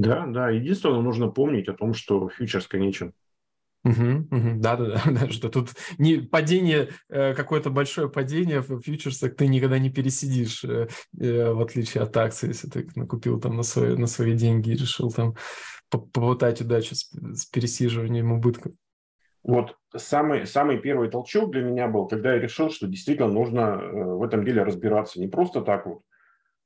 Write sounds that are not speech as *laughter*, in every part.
Да, да. Единственное, нужно помнить о том, что фьючерс конечен. Угу, угу, да, да, да, что тут не падение, э, какое-то большое падение в фьючерсах ты никогда не пересидишь, э, э, в отличие от акций, если ты накупил там на свои, на свои деньги и решил там попытать удачу с, с пересиживанием убытков. Вот самый, самый первый толчок для меня был, когда я решил, что действительно нужно в этом деле разбираться. Не просто так вот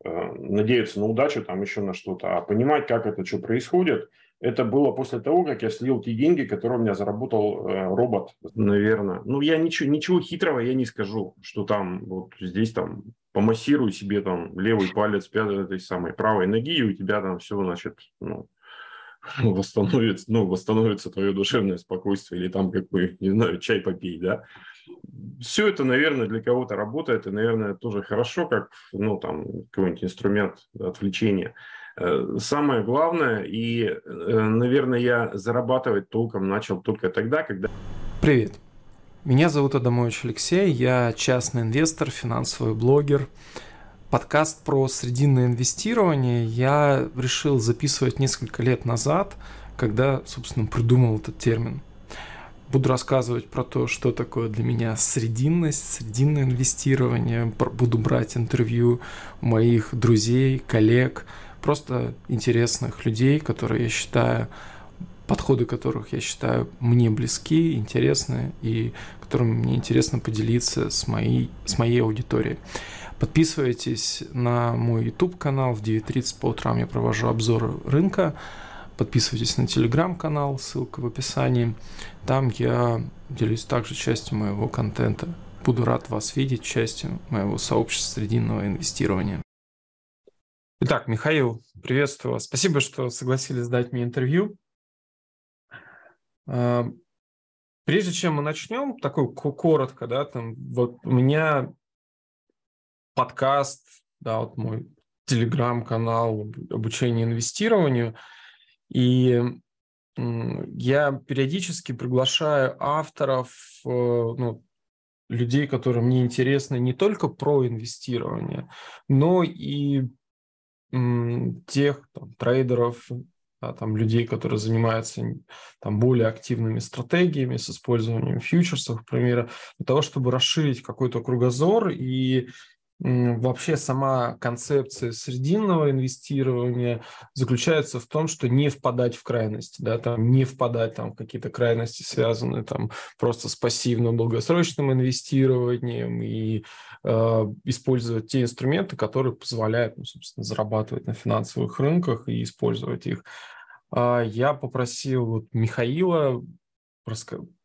надеяться на удачу, там еще на что-то, а понимать, как это что происходит – это было после того, как я слил те деньги, которые у меня заработал э, робот, наверное. Ну, я ничего, ничего хитрого я не скажу, что там вот здесь там помассируй себе там левый палец пятой этой самой правой ноги, и у тебя там все, значит, ну, *laughs* восстановится, ну, восстановится твое душевное спокойствие, или там какой, не знаю, чай попей, да. Все это, наверное, для кого-то работает, и, наверное, тоже хорошо, как, ну, там, какой-нибудь инструмент отвлечения. Э, самое главное, и, э, наверное, я зарабатывать толком начал только тогда, когда... Привет. Меня зовут Адамович Алексей, я частный инвестор, финансовый блогер. Подкаст про срединное инвестирование я решил записывать несколько лет назад, когда, собственно, придумал этот термин. Буду рассказывать про то, что такое для меня срединность, срединное инвестирование. Буду брать интервью моих друзей, коллег – просто интересных людей, которые я считаю, подходы которых я считаю мне близки, интересны и которыми мне интересно поделиться с моей, с моей аудиторией. Подписывайтесь на мой YouTube канал. В 9.30 по утрам я провожу обзоры рынка. Подписывайтесь на телеграм-канал, ссылка в описании. Там я делюсь также частью моего контента. Буду рад вас видеть частью моего сообщества срединного инвестирования. Итак, Михаил, приветствую вас. Спасибо, что согласились дать мне интервью. А, прежде чем мы начнем, такой коротко, да, там вот у меня подкаст, да, вот мой телеграм-канал обучение инвестированию, и я периодически приглашаю авторов, э, ну, людей, которые мне интересны не только про инвестирование, но и тех там, трейдеров, да, там, людей, которые занимаются там, более активными стратегиями с использованием фьючерсов, например, для того, чтобы расширить какой-то кругозор и Вообще сама концепция срединного инвестирования заключается в том, что не впадать в крайности, да, там, не впадать там, в какие-то крайности, связанные там, просто с пассивным долгосрочным инвестированием и э, использовать те инструменты, которые позволяют ну, собственно, зарабатывать на финансовых рынках и использовать их. Э, я попросил вот Михаила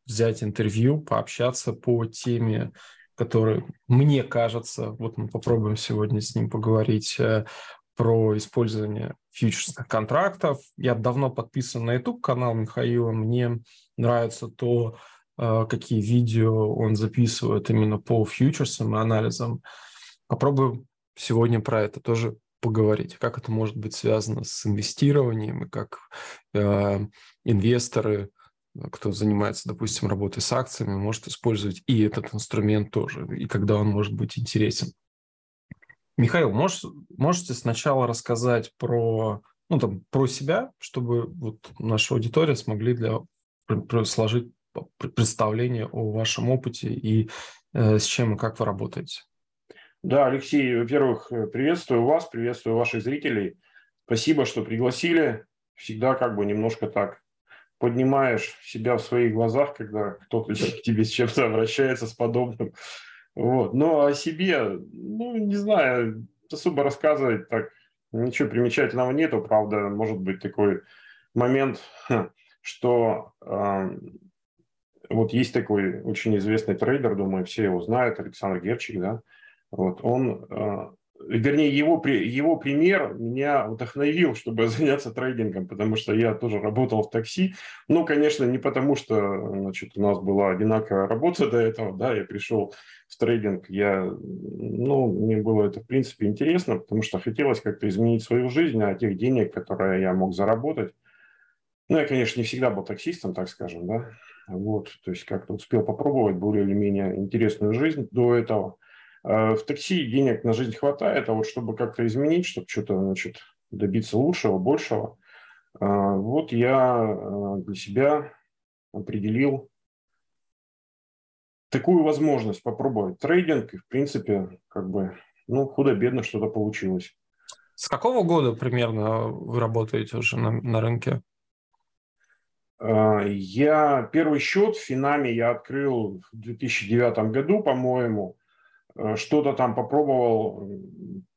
взять интервью, пообщаться по теме который, мне кажется, вот мы попробуем сегодня с ним поговорить э, про использование фьючерсных контрактов. Я давно подписан на YouTube-канал Михаила. Мне нравится то, э, какие видео он записывает именно по фьючерсам и анализам. Попробуем сегодня про это тоже поговорить, как это может быть связано с инвестированием и как э, инвесторы кто занимается, допустим, работой с акциями, может использовать и этот инструмент тоже, и когда он может быть интересен. Михаил, можешь, можете сначала рассказать про, ну, там, про себя, чтобы вот наша аудитория смогли для, сложить представление о вашем опыте и э, с чем и как вы работаете? Да, Алексей, во-первых, приветствую вас, приветствую ваших зрителей. Спасибо, что пригласили. Всегда как бы немножко так поднимаешь себя в своих глазах, когда кто-то *laughs* к тебе с чем-то обращается с подобным. Вот. Но о себе, ну, не знаю, особо рассказывать так ничего примечательного нету. Правда, может быть такой момент, что э, вот есть такой очень известный трейдер, думаю, все его знают, Александр Герчик, да, вот он э, вернее, его, его пример меня вдохновил, чтобы *laughs* заняться трейдингом, потому что я тоже работал в такси. Ну, конечно, не потому, что значит, у нас была одинаковая работа до этого, да, я пришел в трейдинг, я, ну, мне было это, в принципе, интересно, потому что хотелось как-то изменить свою жизнь, а тех денег, которые я мог заработать, ну, я, конечно, не всегда был таксистом, так скажем, да, вот, то есть как-то успел попробовать более или менее интересную жизнь до этого – в такси денег на жизнь хватает, а вот чтобы как-то изменить, чтобы что-то значит, добиться лучшего, большего, Вот я для себя определил такую возможность попробовать трейдинг, и, в принципе, как бы, ну, худо-бедно что-то получилось. С какого года примерно вы работаете уже на, на рынке? А, я первый счет в Финаме я открыл в 2009 году, по-моему. Э, что-то там попробовал,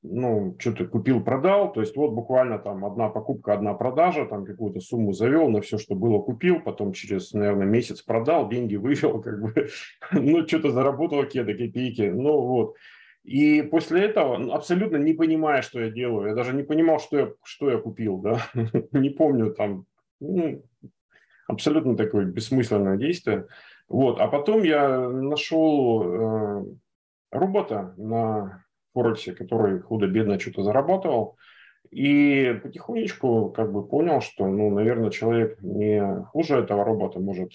ну, что-то купил-продал, то есть вот буквально там одна покупка, одна продажа, там какую-то сумму завел на все, что было, купил, потом через, наверное, месяц продал, деньги *laughs* вывел, как бы, ну, что-то заработал какие-то копейки, ну, вот. И после этого, ну, абсолютно не понимая, что я делаю, я даже не понимал, что я, что я купил, да, *laughs* не помню там, ну, абсолютно такое бессмысленное действие. Вот, а потом я нашел э, робота на Форексе, который худо-бедно что-то зарабатывал. И потихонечку как бы понял, что, ну, наверное, человек не хуже этого робота может.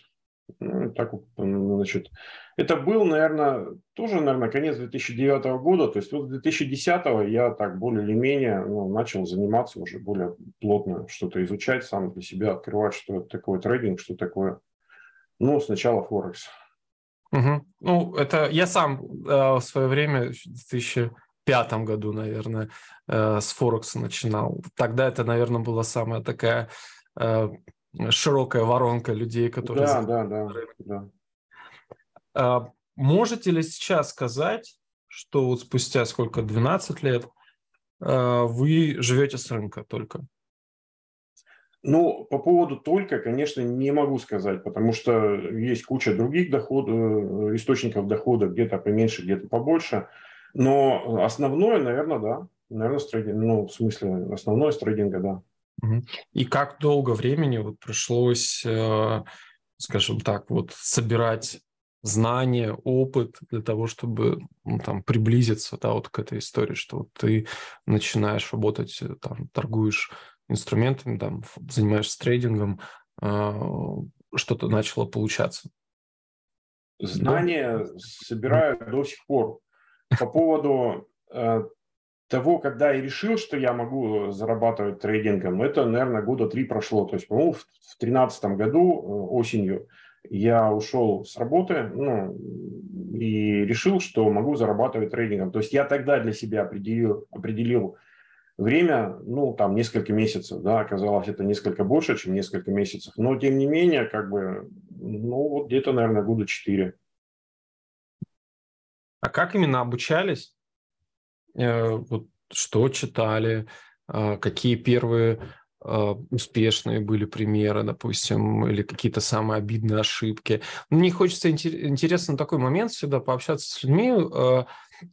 Ну, так, значит, это был, наверное, тоже, наверное, конец 2009 года. То есть вот 2010 я так более или менее ну, начал заниматься уже более плотно, что-то изучать сам для себя, открывать, что это такое трейдинг, что такое. Ну, сначала Форекс. Угу. Ну, это я сам э, в свое время, в 2005 году, наверное, э, с Форекса начинал. Тогда это, наверное, была самая такая э, широкая воронка людей, которые... Да, да, да, да. Э, можете ли сейчас сказать, что вот спустя сколько, 12 лет, э, вы живете с рынка только? Ну, по поводу только, конечно, не могу сказать, потому что есть куча других доходов, э, источников дохода, где-то поменьше, где-то побольше. Но основное, наверное, да. Наверное, трейдинг, ну, в смысле, основное с да. И как долго времени вот пришлось, э, скажем так, вот собирать знания, опыт для того, чтобы ну, там приблизиться, да, вот к этой истории, что вот ты начинаешь работать, э, там, торгуешь инструментами, там, занимаешься трейдингом, а, что-то начало получаться? Знания собираю до сих пор. По поводу э, того, когда я решил, что я могу зарабатывать трейдингом, это, наверное, года три прошло. То есть, по-моему, в 2013 году э, осенью я ушел с работы ну, и решил, что могу зарабатывать трейдингом. То есть я тогда для себя определил, определил Время, ну, там, несколько месяцев, да, оказалось это несколько больше, чем несколько месяцев. Но, тем не менее, как бы, ну, вот где-то, наверное, года четыре. А как именно обучались? Э, вот что читали? Э, какие первые э, успешные были примеры, допустим, или какие-то самые обидные ошибки. Мне хочется интересно такой момент всегда пообщаться с людьми,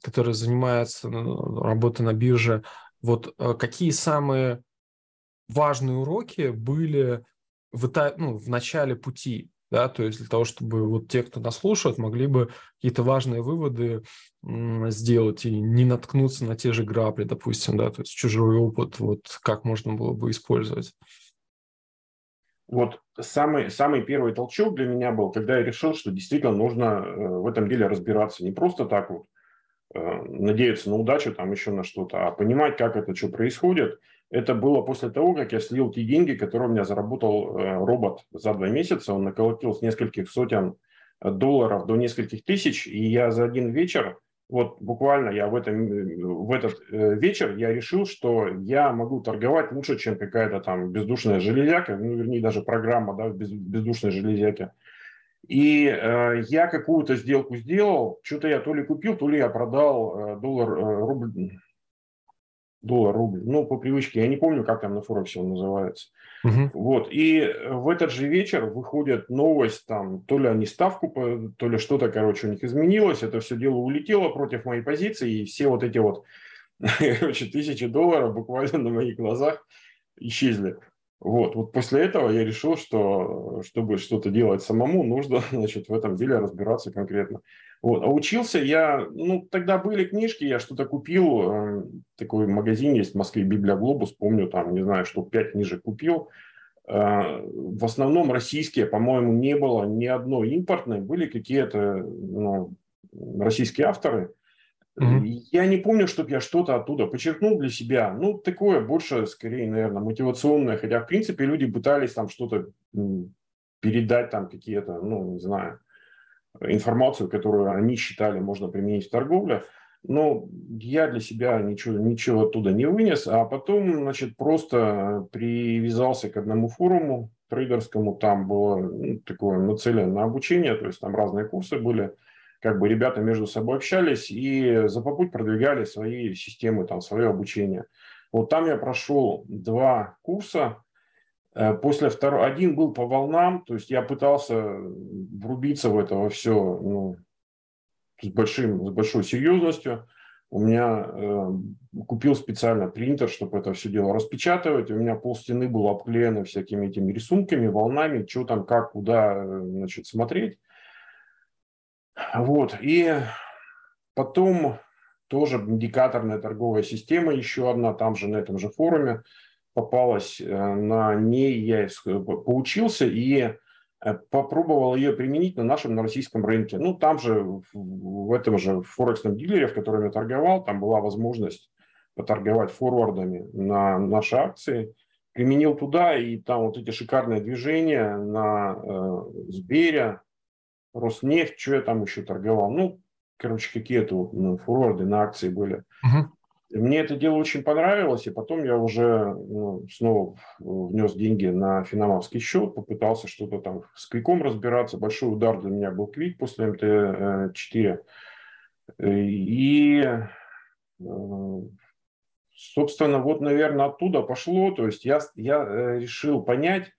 которые занимаются ну, работой на бирже, вот э, какие самые важные уроки были в, ну, в начале пути, да, то есть для того, чтобы вот те, кто нас слушает, могли бы какие-то важные выводы сделать и не наткнуться на те же грабли, допустим, да, то есть чужой опыт, вот как можно было бы использовать. Вот самый, самый первый толчок для меня был, когда я решил, что действительно нужно э, в этом деле разбираться. Не просто так вот надеяться на удачу, там еще на что-то, а понимать, как это что происходит. Это было после того, как я слил те деньги, которые у меня заработал э, робот за два месяца. Он наколотил с нескольких сотен э, долларов до нескольких тысяч, и я за один вечер, вот буквально я в, этом, в этот вечер я решил, что я могу торговать лучше, чем какая-то там бездушная железяка, ну, вернее, даже программа да, без, бездушной железяки. И э, я какую-то сделку сделал, что-то я то ли купил, то ли я продал э, доллар, э, рубль, доллар, рубль, ну, по привычке, я не помню, как там на Форексе он называется. Угу. Вот, и в этот же вечер выходит новость, там, то ли они ставку, то ли что-то, короче, у них изменилось, это все дело улетело против моей позиции, и все вот эти вот, *laughs* короче, тысячи долларов буквально на моих глазах исчезли. Вот, вот после этого я решил, что чтобы что-то делать самому, нужно, *laughs* значит, в этом деле разбираться конкретно. Вот. А учился я, ну, тогда были книжки, я что-то купил, э, такой магазин есть в Москве, Библия Глобус, помню, там, не знаю, что пять книжек купил. Э, в основном российские, по-моему, не было ни одной импортной, были какие-то ну, российские авторы. Угу. Я не помню, чтобы я что-то оттуда подчеркнул для себя. Ну, такое больше, скорее, наверное, мотивационное. Хотя, в принципе, люди пытались там что-то передать, там какие-то, ну, не знаю, информацию, которую они считали можно применить в торговле. Но я для себя ничего, ничего оттуда не вынес. А потом, значит, просто привязался к одному форуму трейдерскому. Там было ну, такое нацелено на обучение, то есть там разные курсы были как бы ребята между собой общались и за попуть продвигали свои системы, там, свое обучение. Вот там я прошел два курса. Э, после второго, один был по волнам, то есть я пытался врубиться в это все ну, с, большим, с большой серьезностью. У меня э, купил специально принтер, чтобы это все дело распечатывать. У меня пол стены было обклеено всякими этими рисунками, волнами, что там, как, куда э, значит, смотреть. Вот. И потом тоже индикаторная торговая система, еще одна, там же на этом же форуме попалась. Э, на ней я поучился и э, попробовал ее применить на нашем на российском рынке. Ну, там же, в этом же форексном дилере, в котором я торговал, там была возможность поторговать форвардами на наши акции. Применил туда, и там вот эти шикарные движения на э, Сбере, Роснефть, что я там еще торговал. Ну, короче, какие-то вот, ну, форварды на акции были. Uh-huh. Мне это дело очень понравилось, и потом я уже ну, снова внес деньги на финамовский счет, попытался что-то там с квиком разбираться. Большой удар для меня был квик после МТ-4. И, э, собственно, вот, наверное, оттуда пошло. То есть я, я э, решил понять,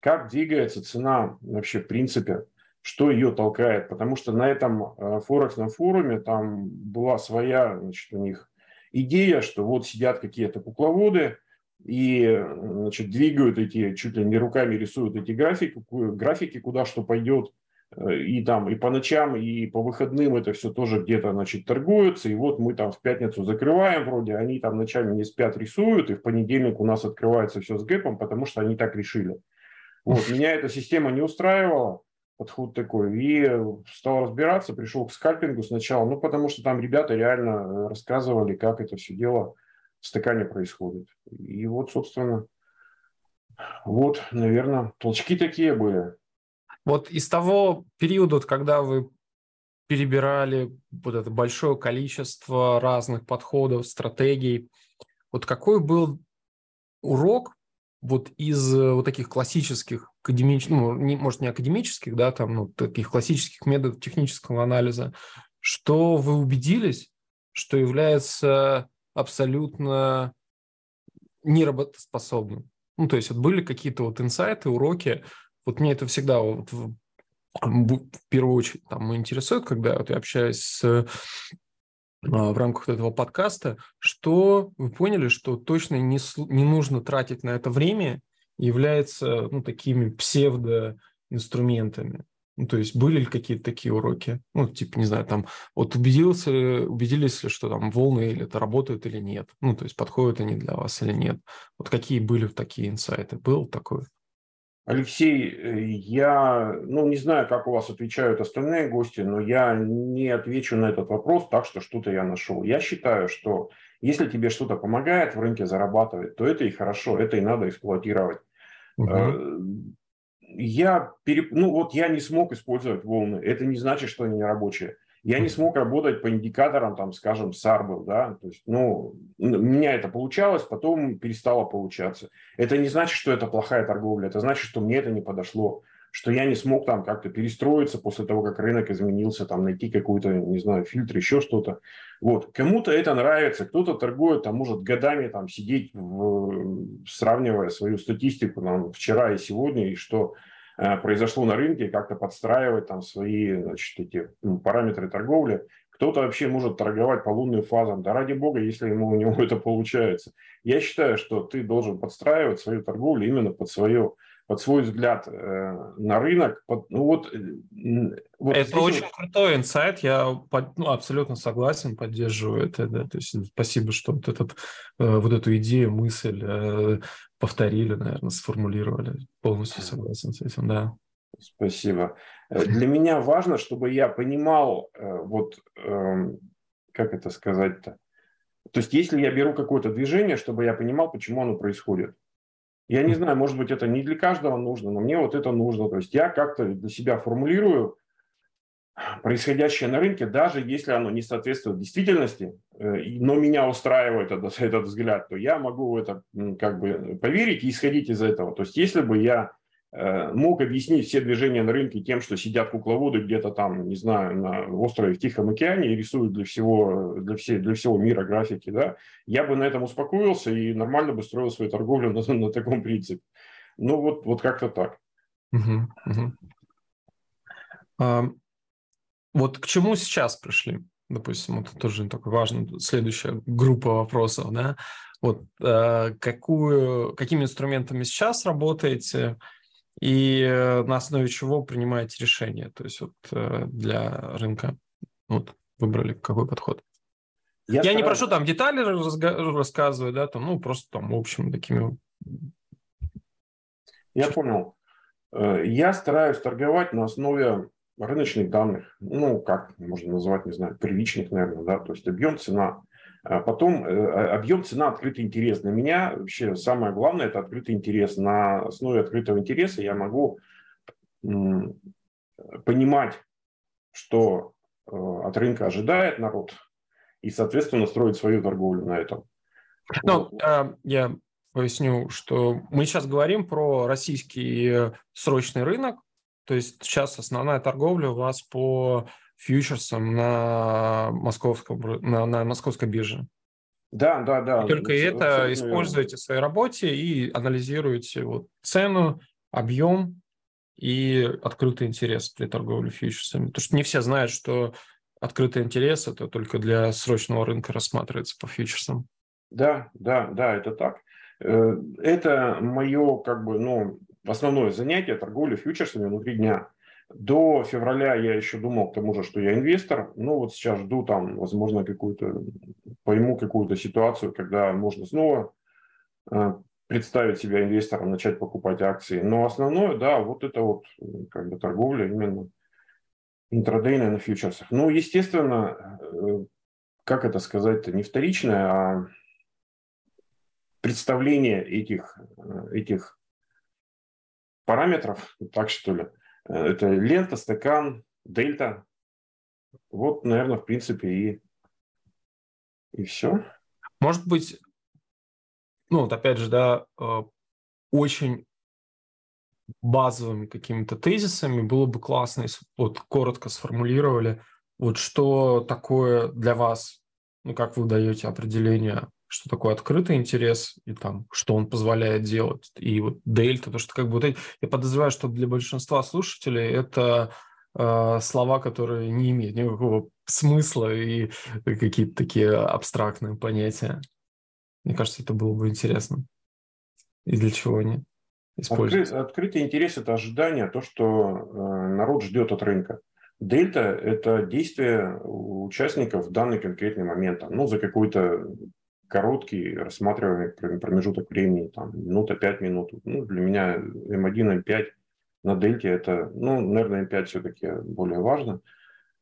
как двигается цена вообще в принципе что ее толкает, потому что на этом э, форексном форуме там была своя, значит, у них идея, что вот сидят какие-то кукловоды и, значит, двигают эти, чуть ли не руками рисуют эти графики, графики, куда что пойдет, э, и там и по ночам, и по выходным это все тоже где-то, значит, торгуется, и вот мы там в пятницу закрываем вроде, они там ночами не спят, рисуют, и в понедельник у нас открывается все с гэпом, потому что они так решили. Вот, меня эта система не устраивала, подход такой. И стал разбираться, пришел к скальпингу сначала, ну, потому что там ребята реально э, рассказывали, как это все дело в стакане происходит. И вот, собственно, вот, наверное, толчки такие были. Вот из того периода, когда вы перебирали вот это большое количество разных подходов, стратегий, вот какой был урок вот из э, вот таких классических академических, ну, не, может, не академических, да, там, ну, таких классических методов технического анализа, что вы убедились, что является абсолютно неработоспособным. Ну, то есть вот были какие-то вот инсайты, уроки. Вот мне это всегда вот в, в первую очередь там интересует, когда вот я общаюсь с в рамках этого подкаста, что вы поняли, что точно не, не нужно тратить на это время, является ну, такими псевдоинструментами. Ну, то есть были ли какие-то такие уроки? Ну, типа, не знаю, там, вот убедился, убедились ли, что там волны или это работают или нет? Ну, то есть подходят они для вас или нет? Вот какие были такие инсайты? Был такой? Алексей, э, я ну, не знаю, как у вас отвечают остальные гости, но я не отвечу на этот вопрос так, что что-то я нашел. Я считаю, что если тебе что-то помогает в рынке зарабатывать, то это и хорошо, это и надо эксплуатировать. Угу. Я, переп... ну вот я не смог использовать волны, это не значит, что они не рабочие. Я не смог работать по индикаторам, там, скажем, SARBL, да, то есть, ну, у меня это получалось, потом перестало получаться. Это не значит, что это плохая торговля, это значит, что мне это не подошло, что я не смог там как-то перестроиться после того, как рынок изменился, там, найти какой-то, не знаю, фильтр, еще что-то. Вот, кому-то это нравится, кто-то торгует, там, может годами там сидеть, в, сравнивая свою статистику, там, вчера и сегодня, и что произошло на рынке, как-то подстраивать там свои значит, эти параметры торговли. Кто-то вообще может торговать по лунным фазам. Да ради бога, если ему у него *laughs* это получается. Я считаю, что ты должен подстраивать свою торговлю именно под свое под свой взгляд э, на рынок. Под, ну вот, э, вот это очень вот... крутой инсайт, я под, ну, абсолютно согласен, поддерживаю это. Да. То есть спасибо, что вот, этот, э, вот эту идею, мысль э, повторили, наверное, сформулировали. Полностью согласен с этим, да. Спасибо. Э, для меня важно, чтобы я понимал, э, вот, эм, как это сказать-то? То есть, если я беру какое-то движение, чтобы я понимал, почему оно происходит. Я не знаю, может быть, это не для каждого нужно, но мне вот это нужно. То есть я как-то для себя формулирую происходящее на рынке, даже если оно не соответствует действительности, э, но меня устраивает этот, *laughs* этот взгляд, то я могу в это как бы поверить и исходить из этого. То есть если бы я Э, мог объяснить все движения на рынке тем, что сидят кукловоды где-то там, не знаю, на острове в Тихом океане и рисуют для всего, для, всей, для всего мира графики, да, я бы на этом успокоился и нормально бы строил свою торговлю *laughs* на, на таком принципе. Ну, вот, вот как-то так. Угу, угу. А, вот к чему сейчас пришли? Допустим, это тоже такой важный, следующая группа вопросов, да? Вот э, какую, какими инструментами сейчас работаете? и э, на основе чего принимаете решение? То есть вот э, для рынка вот, выбрали какой подход? Я, Я стараюсь... не прошу там детали рассказывать, да, там, ну, просто там, в общем, такими... Я понял. Э, я стараюсь торговать на основе рыночных данных, ну, как можно назвать, не знаю, первичных, наверное, да, то есть объем, цена. А потом э, объем, цена, открытый интерес. Для меня вообще самое главное – это открытый интерес. На основе открытого интереса я могу понимать, что э, от рынка ожидает народ, и, соответственно, строить свою торговлю на этом. Ну, вот. я поясню, что мы сейчас говорим про российский срочный рынок, то есть сейчас основная торговля у вас по фьючерсом на, московском, на, на московской бирже. Да, да, да. И только это используете в своей работе и анализируете вот цену, объем и открытый интерес при торговле фьючерсами. Потому что не все знают, что открытый интерес это только для срочного рынка рассматривается по фьючерсам. Да, да, да, это так. Э, это мое как бы, ну, основное занятие торговля фьючерсами внутри дня. До февраля я еще думал к тому же, что я инвестор. Ну вот сейчас жду там, возможно, какую-то, пойму какую-то ситуацию, когда можно снова э, представить себя инвестором, начать покупать акции. Но основное, да, вот это вот как бы торговля именно интрадейная на фьючерсах. Ну, естественно, э, как это сказать-то, не вторичное, а представление этих, э, этих параметров, так что ли, Э, это лента, стакан, дельта. Вот, наверное, в принципе и, и все. Может быть, ну вот опять же, да, э, очень базовыми какими-то тезисами было бы классно, если вот коротко сформулировали, вот что такое для вас, ну как вы даете определение что такое открытый интерес и там, что он позволяет делать. И вот дельта, то, что как бы вот эти, я подозреваю, что для большинства слушателей это э, слова, которые не имеют никакого смысла и какие-то такие абстрактные понятия. Мне кажется, это было бы интересно. И для чего они используются? Откры, открытый интерес – это ожидание, то, что э, народ ждет от рынка. Дельта – это действие участников в данный конкретный момент, ну, за какой-то короткий рассматриваемый промежуток времени, там, минута, пять минут. Ну, для меня М1, М5 на дельте это, ну, наверное, М5 все-таки более важно,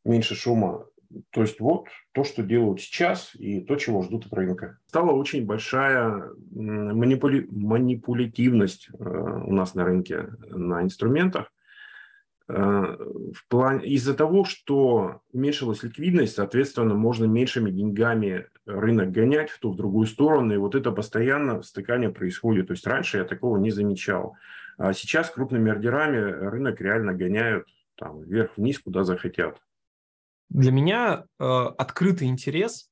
меньше шума. То есть вот то, что делают сейчас и то, чего ждут от рынка. Стала очень большая манипули... манипулятивность э, у нас на рынке на инструментах. Э, в плане из-за того, что уменьшилась ликвидность, соответственно, можно меньшими деньгами рынок гонять в ту, в другую сторону, и вот это постоянно стыкание происходит. То есть раньше я такого не замечал. А сейчас крупными ордерами рынок реально гоняют там вверх-вниз, куда захотят. Для меня э, открытый интерес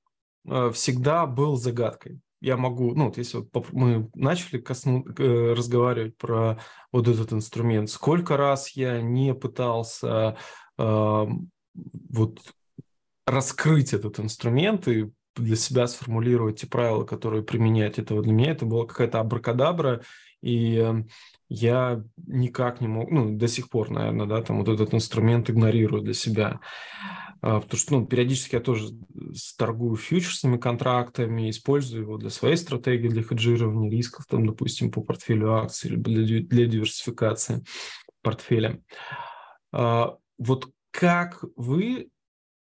э, всегда был загадкой я могу, ну, вот если вот мы начали косну, э, разговаривать про вот этот инструмент, сколько раз я не пытался э, вот раскрыть этот инструмент и для себя сформулировать те правила, которые применять этого. Для меня это была какая-то абракадабра, и я никак не мог, ну, до сих пор, наверное, да, там вот этот инструмент игнорирую для себя. А, потому что ну, периодически я тоже торгую фьючерсными контрактами, использую его для своей стратегии, для хеджирования рисков, там, допустим, по портфелю акций, либо для, для диверсификации портфеля. А, вот как вы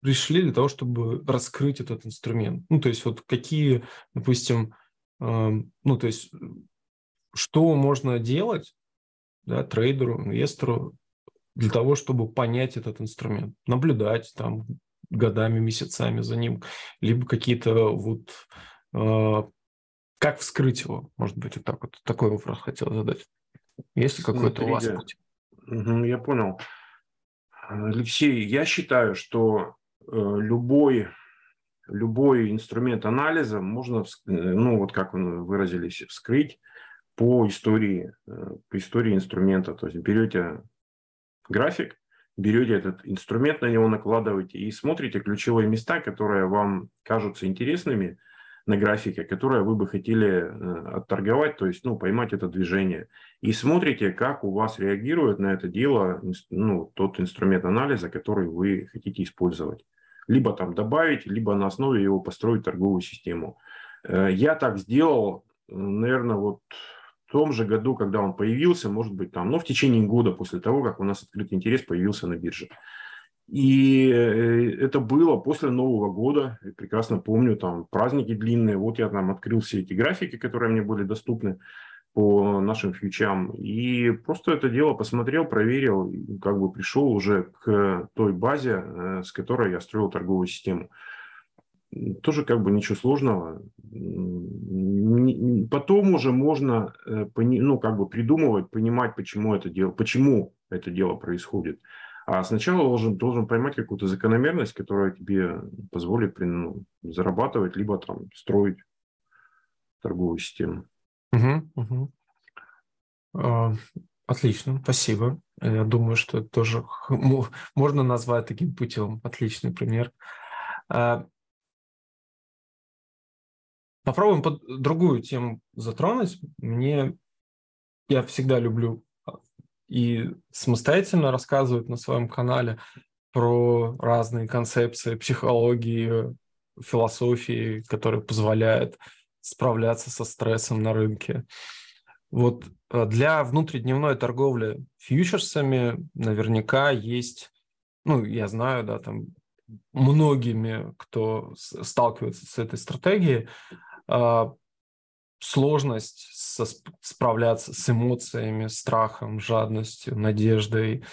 пришли для того, чтобы раскрыть этот инструмент? Ну, то есть вот какие, допустим, ну, то есть что можно делать да, трейдеру, инвестору для того, чтобы понять этот инструмент, наблюдать там годами, месяцами за ним, либо какие-то вот э, как вскрыть его, может быть, вот так вот такой вопрос хотел задать. Есть ли какой-то у вас путь? Я понял. Алексей, я считаю, что э, любой, любой инструмент анализа можно, э, ну вот как вы выразились, вскрыть по истории, э, по истории инструмента. То есть берете график, берете этот инструмент, на него накладываете и смотрите ключевые места, которые вам кажутся интересными – на графике, которое вы бы хотели э, отторговать, то есть ну, поймать это движение. И смотрите, как у вас реагирует на это дело ну, тот инструмент анализа, который вы хотите использовать. Либо там добавить, либо на основе его построить торговую систему. Э, я так сделал, наверное, вот том же году, когда он появился, может быть, там, ну, в течение года после того, как у нас открытый интерес появился на бирже. И э, это было после Нового года. Я прекрасно помню, там праздники длинные. Вот я там открыл все эти графики, которые мне были доступны по нашим фьючам. И просто это дело посмотрел, проверил, как бы пришел уже к той базе, э, с которой я строил торговую систему. Тоже как бы ничего сложного. Потом уже можно э, ну, как бы придумывать, понимать, почему это дело, почему это дело происходит. А сначала должен, должен поймать какую-то закономерность, которая тебе позволит ну, зарабатывать, либо там строить торговую систему. Угу, угу. А, отлично, спасибо. Я думаю, что это тоже можно назвать таким путем. Отличный пример. А, попробуем под другую тему затронуть. Мне я всегда люблю и самостоятельно рассказывают на своем канале про разные концепции психологии, философии, которые позволяют справляться со стрессом на рынке. Вот э, для внутридневной торговли фьючерсами наверняка есть, ну, я знаю, да, там многими, кто сталкивается с этой стратегией, а, сложность со, справляться с эмоциями, страхом, жадностью, надеждой.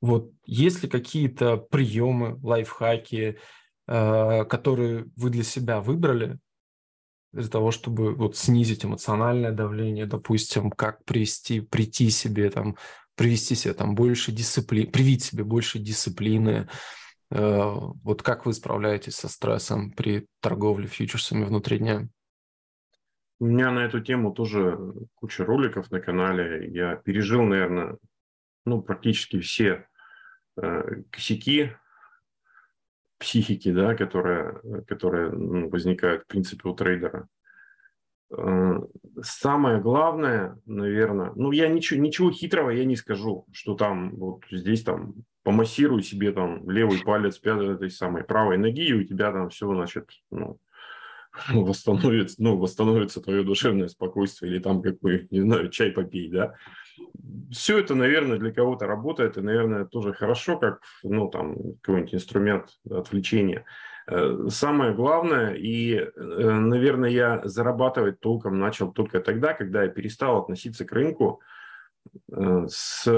Вот есть ли какие-то приемы, лайфхаки, э, которые вы для себя выбрали для того, чтобы вот снизить эмоциональное давление, допустим, как привести, прийти себе там, привести себе там больше дисциплины, привить себе больше дисциплины, э, вот как вы справляетесь со стрессом при торговле фьючерсами внутри дня? У меня на эту тему тоже куча роликов на канале. Я пережил, наверное, ну, практически все э, косяки психики, да, которые, которые ну, возникают, в принципе, у трейдера. Э, самое главное, наверное, ну, я ничего, ничего хитрого я не скажу, что там вот здесь там помассируй себе там левый палец пятой этой самой правой ноги, и у тебя там все, значит, ну, *laughs* восстановится, ну, восстановится твое душевное спокойствие или там какой, не знаю, чай попей, да. Все это, наверное, для кого-то работает, и, наверное, тоже хорошо, как, ну, там, какой-нибудь инструмент отвлечения. Э, самое главное, и, э, наверное, я зарабатывать толком начал только тогда, когда я перестал относиться к рынку э, с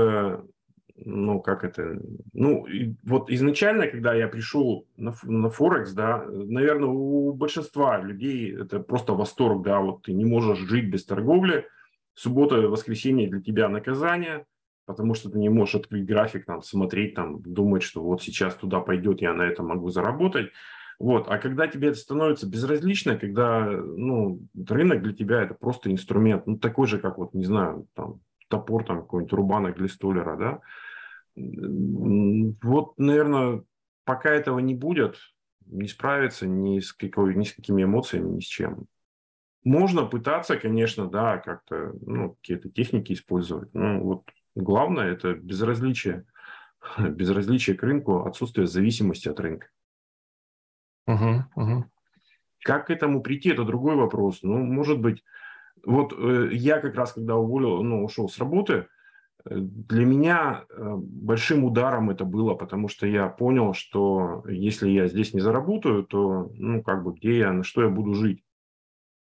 ну, как это, ну, вот изначально, когда я пришел на, на Форекс, да, наверное, у большинства людей это просто восторг, да, вот ты не можешь жить без торговли, суббота, воскресенье для тебя наказание, потому что ты не можешь открыть график, там, смотреть, там, думать, что вот сейчас туда пойдет, я на этом могу заработать. Вот. А когда тебе это становится безразлично, когда ну, рынок для тебя это просто инструмент, ну, такой же, как, вот, не знаю, там, топор, там, какой-нибудь рубанок для столера, да, вот, наверное, пока этого не будет, не справиться ни с, какой, ни с какими эмоциями, ни с чем. Можно пытаться, конечно, да, как-то, ну, какие-то техники использовать. Ну, вот главное – это безразличие. *laughs* Безразличие к рынку, отсутствие зависимости от рынка. Угу, угу. Как к этому прийти, это другой вопрос. Ну, может быть, вот э, я как раз, когда уволил, ну, ушел с работы – Для меня э, большим ударом это было, потому что я понял, что если я здесь не заработаю, то, ну, как бы, где я, на что я буду жить.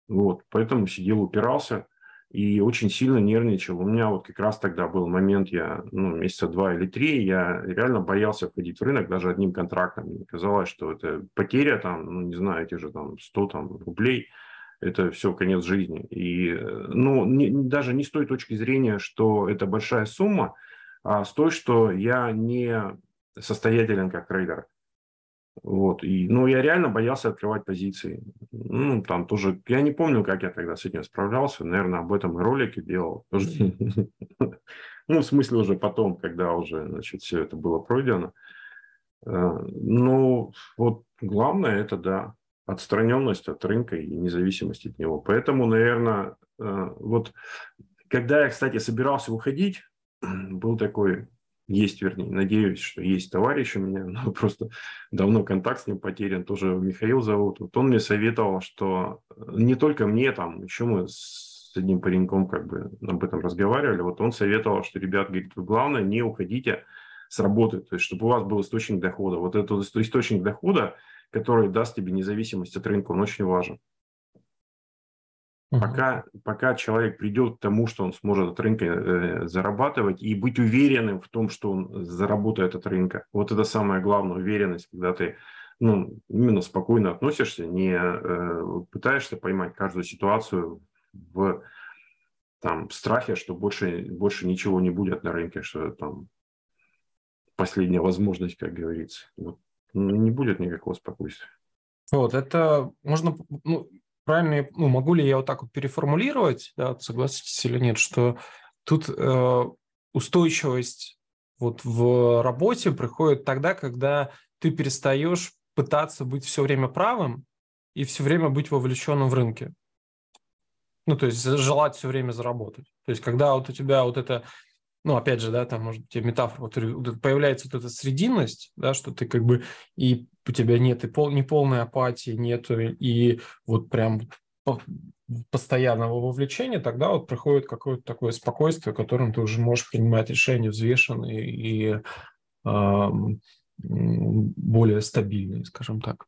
Вот, поэтому сидел, упирался и очень сильно нервничал. У меня вот как раз тогда был момент, я, ну, месяца два или три, я реально боялся входить в рынок даже одним контрактом. Мне казалось, что это потеря там, ну, не знаю, эти же там 100 там, рублей – это все конец жизни. И, ну, не, даже не с той точки зрения, что это большая сумма, а с той, что я не состоятелен как трейдер. Вот. И, ну, я реально боялся открывать позиции. Ну, там тоже, я не помню, как я тогда с этим справлялся. Наверное, об этом и ролики делал. *laughs* Ну, в смысле уже потом, когда уже, значит, все это было пройдено. Э, ну, вот главное это, да, отстраненность от рынка и независимость от него. Поэтому, наверное, э, вот когда я, кстати, собирался уходить, *clears throat* был такой, есть, вернее, надеюсь, что есть товарищ у меня, *laughs* но просто давно контакт с ним потерян, тоже Михаил зовут. Вот он мне советовал, что не только мне, там, еще мы с одним пареньком как бы об этом разговаривали, вот он советовал, что, ребят, говорит, главное не уходите с работы, то есть чтобы у вас был источник дохода. Вот этот источник дохода, который даст тебе независимость от рынка, он очень важен. Uh-huh. Пока, пока человек придет к тому, что он сможет от рынка э, зарабатывать и быть уверенным в том, что он заработает от рынка. Вот это самая главная уверенность, когда ты ну, именно спокойно относишься, не э, пытаешься поймать каждую ситуацию в там, страхе, что больше, больше ничего не будет на рынке, что там последняя возможность, как говорится. Вот не будет никакого спокойствия. Вот, это можно, ну, правильно, ну, могу ли я вот так вот переформулировать, да, согласитесь или нет, что тут э, устойчивость вот в работе приходит тогда, когда ты перестаешь пытаться быть все время правым и все время быть вовлеченным в рынке. Ну, то есть желать все время заработать. То есть когда вот у тебя вот это ну, опять же, да, там, может быть, метафора, вот, появляется вот эта срединность, да, что ты как бы, и у тебя нет и пол, не полной апатии, нету, и вот прям постоянного вовлечения, тогда вот приходит какое-то такое спокойствие, которым ты уже можешь принимать решения взвешенные и э, более стабильные, скажем так.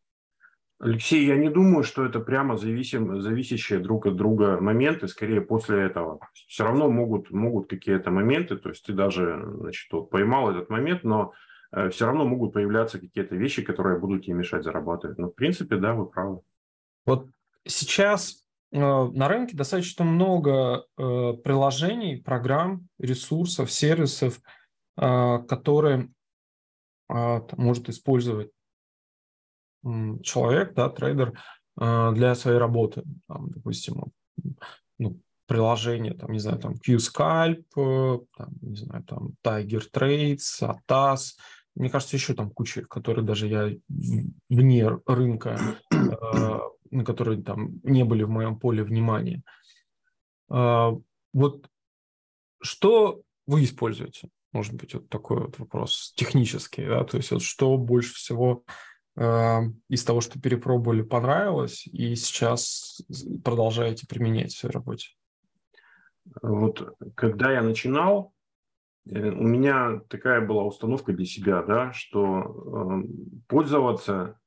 Алексей, я не думаю, что это прямо зависим, зависящие друг от друга моменты, скорее после этого. Все равно могут, могут какие-то моменты, то есть ты даже значит, вот, поймал этот момент, но э, все равно могут появляться какие-то вещи, которые будут тебе мешать зарабатывать. Но в принципе, да, вы правы. Вот сейчас э, на рынке достаточно много э, приложений, программ, ресурсов, сервисов, которые может использовать человек, да, трейдер э, для своей работы, там, допустим, ну, приложение, там, не знаю, там, QScalp, э, там, не знаю, там, Tiger Trades, Atas, мне кажется, еще там куча, которые даже я вне рынка, э, на которые там не были в моем поле внимания. Вот что вы используете? Может быть, вот такой вот вопрос технический, да, то есть вот что больше всего из того, что перепробовали, понравилось, и сейчас продолжаете применять в своей работе? Вот когда я начинал, э, у меня такая была установка для себя, да, что э, пользоваться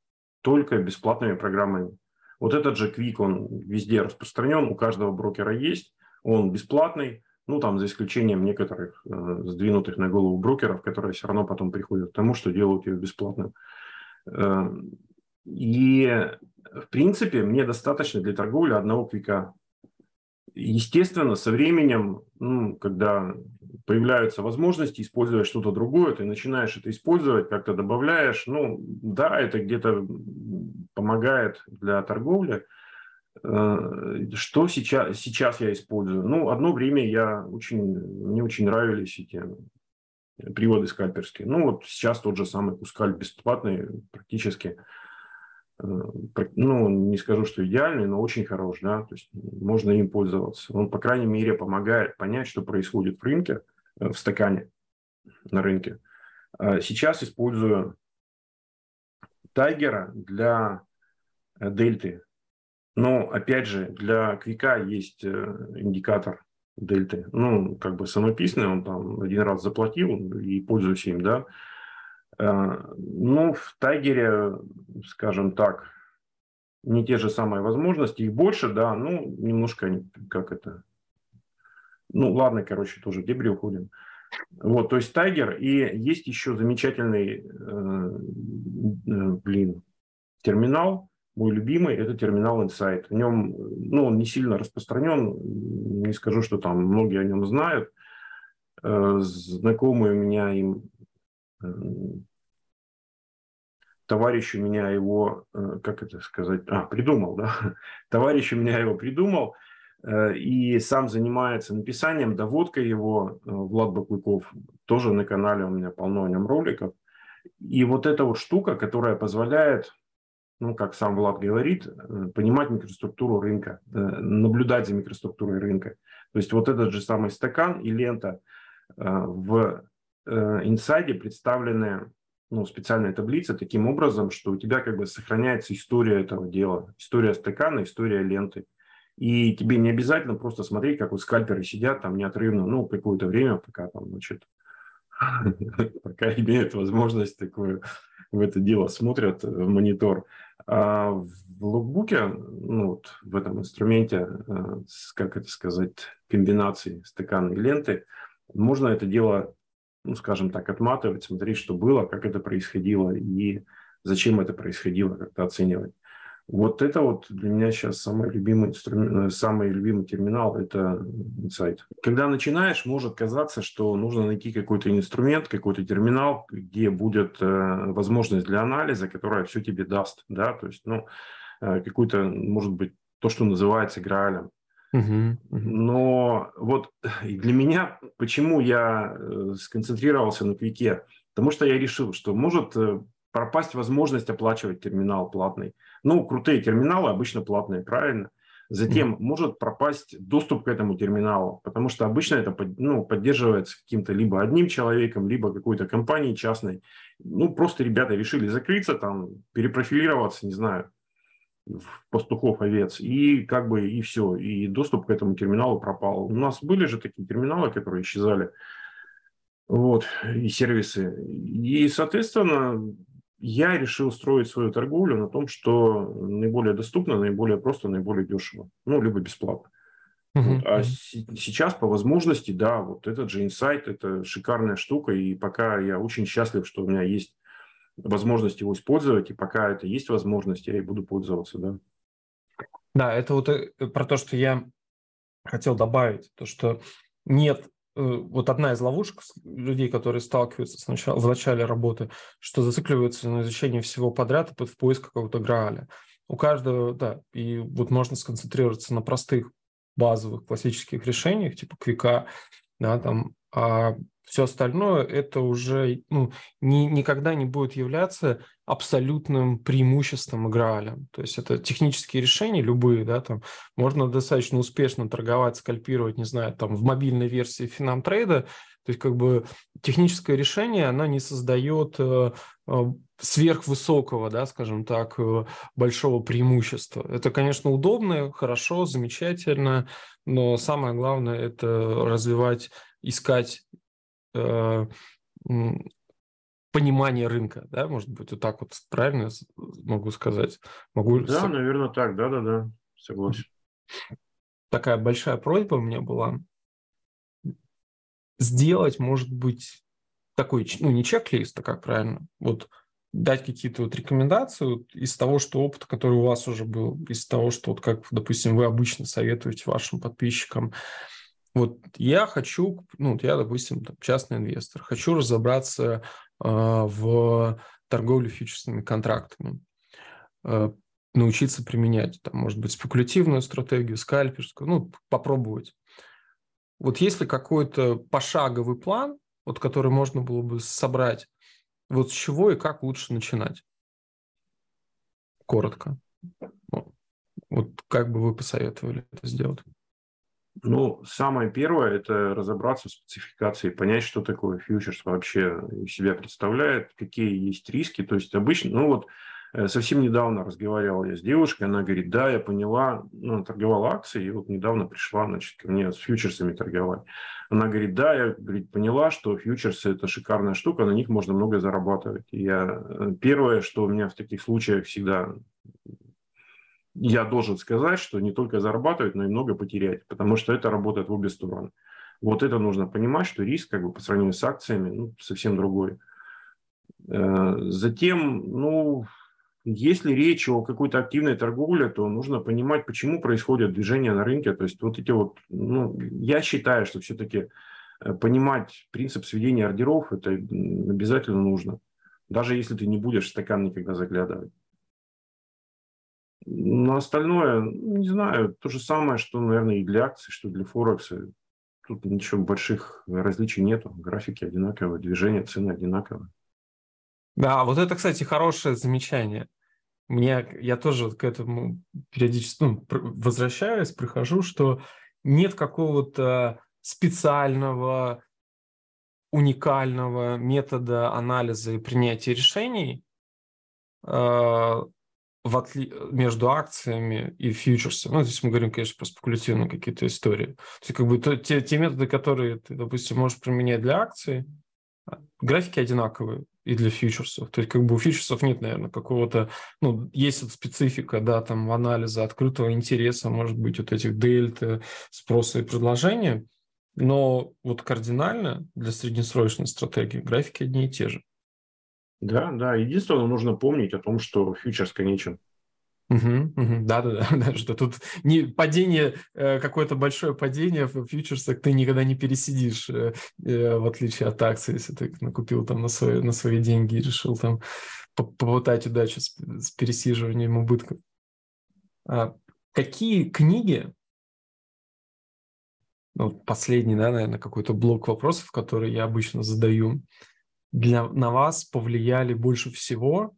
только бесплатными программами. Вот этот же Quick, он везде распространен, у каждого брокера есть, он бесплатный, ну, там, за исключением некоторых э, сдвинутых на голову брокеров, которые все равно потом приходят к тому, что делают его бесплатным. Эм, и, в принципе, мне достаточно для торговли одного квика. Естественно, со временем, ну, когда появляются возможности использовать что-то другое, ты начинаешь это использовать, как-то добавляешь. Ну, да, это где-то помогает для торговли. Э, что сейчас, сейчас я использую? Ну, одно время я очень, мне очень нравились эти приводы скальперские. Ну, вот сейчас тот же самый Кускаль бесплатный практически. Э, ну, не скажу, что идеальный, но очень хорош, да, то есть можно им пользоваться. Он, по крайней мере, помогает понять, что происходит в рынке, э, в стакане на рынке. А сейчас использую Тайгера для э, дельты. Но, опять же, для квика есть индикатор дельты. Ну, как бы самописный, он там один раз заплатил и пользуюсь им, да. Э, ну, в Тайгере, скажем так, не те же самые возможности, их больше, да, ну, немножко, как это, ну, ладно, короче, тоже в дебри уходим. Вот, то есть Тайгер, и есть еще замечательный, э, э, блин, терминал, мой любимый, это терминал Insight. В нем, ну, он не сильно распространен, не скажу, что там многие о нем знают. Э, знакомые у меня им товарищ у меня его, э, как это сказать, а, придумал, да, *laughs* товарищ у меня его придумал, э, и сам занимается написанием, доводкой его, э, Влад Баклыков, тоже на канале у меня полно о нем роликов. И вот эта вот штука, которая позволяет, ну, как сам Влад говорит, понимать микроструктуру рынка, наблюдать за микроструктурой рынка. То есть вот этот же самый стакан и лента в инсайде представлены ну, специальная таблица таким образом, что у тебя как бы сохраняется история этого дела, история стакана, история ленты. И тебе не обязательно просто смотреть, как вот скальперы сидят там неотрывно, ну, какое-то время, пока там, значит, *laughs* пока имеют возможность такую в это дело смотрят в монитор. А в логбуке, ну, вот в этом инструменте, э, как это сказать, комбинации стакана и ленты, можно это дело ну, скажем так, отматывать, смотреть, что было, как это происходило и зачем это происходило, как-то оценивать. Вот это вот для меня сейчас самый любимый инструмент, э, самый любимый терминал – это инсайт. Когда начинаешь, может казаться, что нужно найти какой-то инструмент, какой-то терминал, где будет э, возможность для анализа, которая все тебе даст, да, то есть, ну, э, какой-то, может быть, то, что называется граалем. Но вот для меня, почему я сконцентрировался на квике? Потому что я решил, что может пропасть возможность оплачивать терминал платный. Ну, крутые терминалы обычно платные, правильно? Затем mm-hmm. может пропасть доступ к этому терминалу, потому что обычно это ну, поддерживается каким-то либо одним человеком, либо какой-то компанией частной. Ну, просто ребята решили закрыться, там, перепрофилироваться, не знаю, пастухов, овец, и как бы и все, и доступ к этому терминалу пропал. У нас были же такие терминалы, которые исчезали, вот, и сервисы. И, соответственно, я решил строить свою торговлю на том, что наиболее доступно, наиболее просто, наиболее дешево, ну, либо бесплатно. Uh-huh. Вот. А с- сейчас по возможности, да, вот этот же инсайт, это шикарная штука, и пока я очень счастлив, что у меня есть возможность его использовать, и пока это есть возможность, я и буду пользоваться, да. Да, это вот э, про то, что я хотел добавить, то, что нет вот одна из ловушек людей, которые сталкиваются сначала, в начале работы, что зацикливаются на изучении всего подряд и в поиск какого-то грааля. У каждого, да, и вот можно сконцентрироваться на простых базовых классических решениях, типа квика, да, там, а все остальное это уже ну, ни, никогда не будет являться абсолютным преимуществом Грааля. То есть это технические решения любые, да, там можно достаточно успешно торговать, скальпировать, не знаю, там в мобильной версии Финамтрейда, то есть как бы техническое решение, оно не создает э, э, сверхвысокого, да, скажем так, э, большого преимущества. Это, конечно, удобно, хорошо, замечательно, но самое главное – это развивать, искать понимание рынка, да, может быть, вот так вот правильно могу сказать? Могу... Да, наверное, так, да-да-да, согласен. Такая большая просьба у меня была сделать, может быть, такой, ну, не чек-лист, а как правильно, вот дать какие-то вот рекомендации вот, из того, что опыт, который у вас уже был, из того, что вот как, допустим, вы обычно советуете вашим подписчикам, вот я хочу, ну, я, допустим, там, частный инвестор, хочу разобраться э, в торговле фьючерсными контрактами, э, научиться применять, там, может быть, спекулятивную стратегию, скальперскую, ну, попробовать. Вот если какой-то пошаговый план, вот который можно было бы собрать, вот с чего и как лучше начинать? Коротко. Вот как бы вы посоветовали это сделать? Ну, самое первое – это разобраться в спецификации, понять, что такое фьючерс вообще себя представляет, какие есть риски. То есть обычно, ну вот Э, совсем недавно разговаривал я с девушкой, она говорит, да, я поняла, ну, она торговала акцией, и вот недавно пришла, значит, ко мне с фьючерсами торговать. Она говорит, да, я говорит, поняла, что фьючерсы – это шикарная штука, на них можно много зарабатывать. И я, э, первое, что у меня в таких случаях всегда я должен сказать, что не только зарабатывать, но и много потерять, потому что это работает в обе стороны. Вот это нужно понимать, что риск как бы по сравнению с акциями ну, совсем другой. Э, затем, ну, если речь о какой-то активной торговле, то нужно понимать, почему происходят движения на рынке. То есть вот эти вот, ну, я считаю, что все-таки э, понимать принцип сведения ордеров, это обязательно нужно. Даже если ты не будешь в стакан никогда заглядывать. Но остальное, ну, не знаю, то же самое, что, наверное, и для акций, что для Форекса. Тут ничего больших различий нету. Графики одинаковые, движения, цены одинаковые. Да, вот это, кстати, хорошее замечание. Мне, я тоже к этому периодически ну, возвращаюсь, прихожу, что нет какого-то специального, уникального метода анализа и принятия решений э, в отли... между акциями и фьючерсами. Ну, здесь мы говорим, конечно, про спекулятивные какие-то истории. То есть, как бы то, те, те методы, которые ты, допустим, можешь применять для акций, а, графики одинаковые и для фьючерсов. То есть как бы у фьючерсов нет, наверное, какого-то, ну, есть вот специфика, да, там анализа открытого интереса, может быть, вот этих дельта, спроса и предложения, но вот кардинально для среднесрочной стратегии графики одни и те же. Да, да. Единственное, нужно помнить о том, что фьючерс конечен. Да, да, *laughs* да, что тут не падение, э, какое-то большое падение в фьючерсах ты никогда не пересидишь, э, э, в отличие от акций, если ты накупил там на свои, на свои деньги и решил там попытать удачу с, с пересиживанием убытков. А какие книги, ну, последний, да, наверное, какой-то блок вопросов, который я обычно задаю, для, на вас повлияли больше всего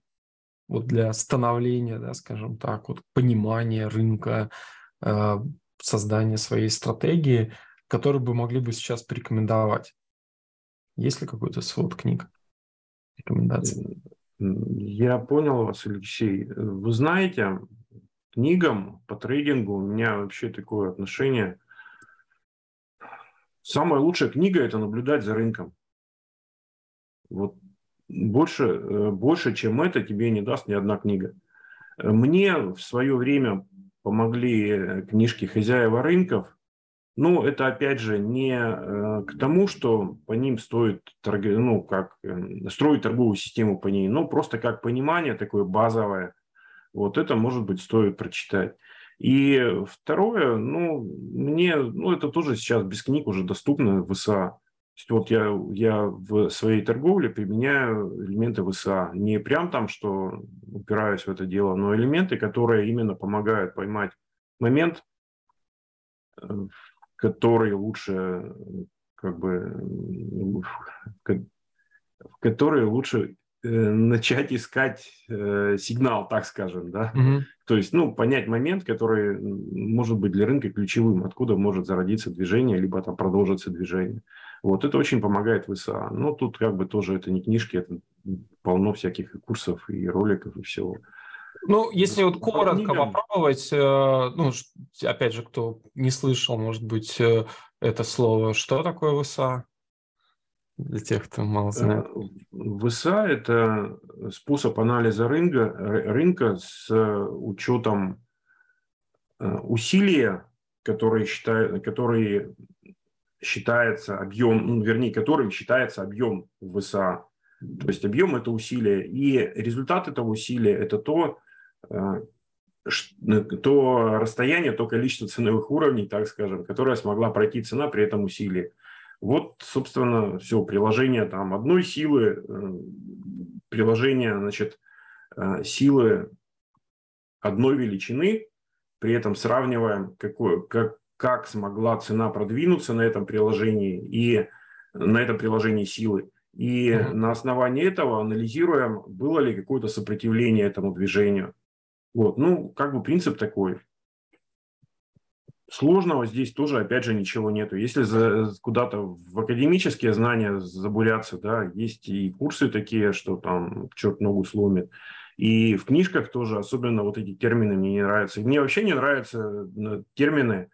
вот для становления, да, скажем так, вот понимания рынка, э, создания своей стратегии, которые бы могли бы сейчас порекомендовать? Есть ли какой-то свод книг, рекомендаций? Я понял вас, Алексей. Вы знаете, книгам по трейдингу у меня вообще такое отношение. Самая лучшая книга – это наблюдать за рынком. Вот больше, э, больше, чем это, тебе не даст ни одна книга. Мне в свое время помогли э, книжки «Хозяева рынков». Но это, опять же, не э, к тому, что по ним стоит ну, как, строить торговую систему по ней, но просто как понимание такое базовое. Вот это, может быть, стоит прочитать. И второе, ну, мне, ну, это тоже сейчас без книг уже доступно в ИСА есть вот я, я в своей торговле применяю элементы ВСА. Не прям там, что упираюсь в это дело, но элементы, которые именно помогают поймать момент, э, который лучше как бы в который лучше э, начать искать э, сигнал, так скажем, да. Угу. То есть, ну, понять момент, который может быть для рынка ключевым, откуда может зародиться движение, либо там продолжиться движение. Вот это очень помогает в ИСА. Но тут как бы тоже это не книжки, это полно всяких и курсов, и роликов, и всего. Ну, если вот коротко попробовать, э, ну, опять же, кто не слышал, может быть, э, это слово, что такое ВСА? Для тех, кто мало э, знает. ВСА – это способ анализа рынка, рынка с учетом усилия, которые, считают, которые считается объем, ну, вернее, которым считается объем ВСА. То есть объем – это усилие. И результат этого усилия – это то, э, то расстояние, то количество ценовых уровней, так скажем, которое смогла пройти цена при этом усилии. Вот, собственно, все, приложение там одной силы, э, приложение, значит, э, силы одной величины, при этом сравниваем, какой, как, как смогла цена продвинуться на этом приложении и на этом приложении силы. И mm-hmm. на основании этого анализируем, было ли какое-то сопротивление этому движению. Вот, ну, как бы принцип такой. Сложного здесь тоже, опять же, ничего нету. Если за, куда-то в академические знания забуряться, да, есть и курсы такие, что там черт ногу сломит. И в книжках тоже особенно вот эти термины мне не нравятся. Мне вообще не нравятся э, термины,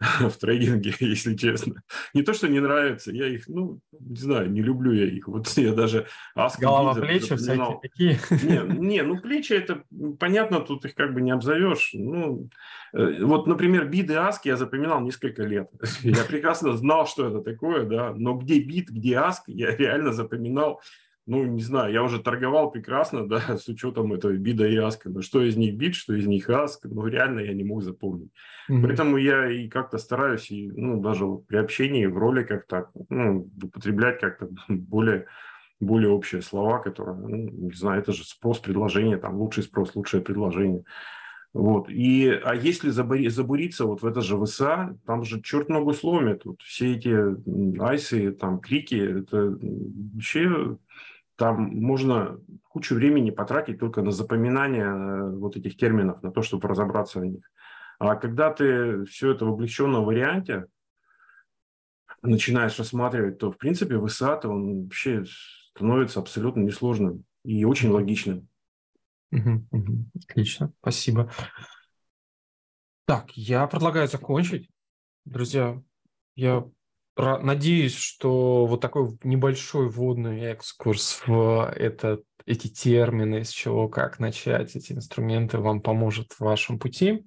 *laughs* в трейдинге, *laughs* если честно. Не то, что не нравится, я их, ну, не знаю, не люблю я их. Вот *laughs* я даже Ask Голова, плечи всякие такие. Не, не, ну, плечи это, понятно, тут их как бы не обзовешь. Ну, э, вот, например, биды Ask я запоминал несколько лет. Я прекрасно знал, что это такое, да, но где бит, где Ask, я реально запоминал ну, не знаю, я уже торговал прекрасно, да, *laughs* с учетом этого бида и аска. Но что из них бит, что из них аск, ну, реально я не мог запомнить. Mm-hmm. Поэтому я и как-то стараюсь, и, ну, даже вот при общении в роликах так, ну, употреблять как-то *laughs* более более общие слова, которые, ну, не знаю, это же спрос, предложение, там лучший спрос, лучшее предложение. Вот. И, а если забури, забуриться вот в это же ВСА, там же черт ногу сломит. Вот все эти айсы, там, крики, это вообще там можно кучу времени потратить только на запоминание э, вот этих терминов, на то, чтобы разобраться в них. А когда ты все это в облегченном варианте начинаешь рассматривать, то, в принципе, высот он вообще становится абсолютно несложным и очень логичным. Отлично, спасибо. Так, я предлагаю закончить. Друзья, я Надеюсь, что вот такой небольшой вводный экскурс в это, эти термины, с чего, как начать эти инструменты, вам поможет в вашем пути.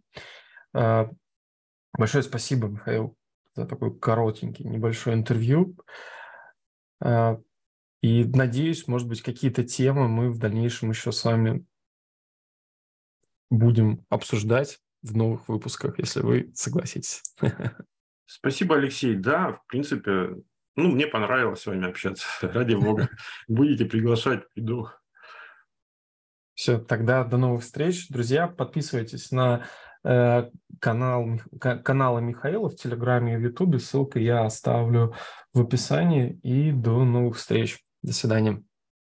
А, большое спасибо, Михаил, за такой коротенький небольшой интервью. А, и надеюсь, может быть, какие-то темы мы в дальнейшем еще с вами будем обсуждать в новых выпусках, если вы согласитесь. *laughs* Спасибо, Алексей. Да, в принципе, ну, мне понравилось с вами общаться. *laughs* Ради бога. Будете приглашать, приду. Все, тогда до новых встреч. Друзья, подписывайтесь на э, канал, каналы Михаила в Телеграме и в Ютубе. Ссылку я оставлю в описании. И до новых встреч. До свидания.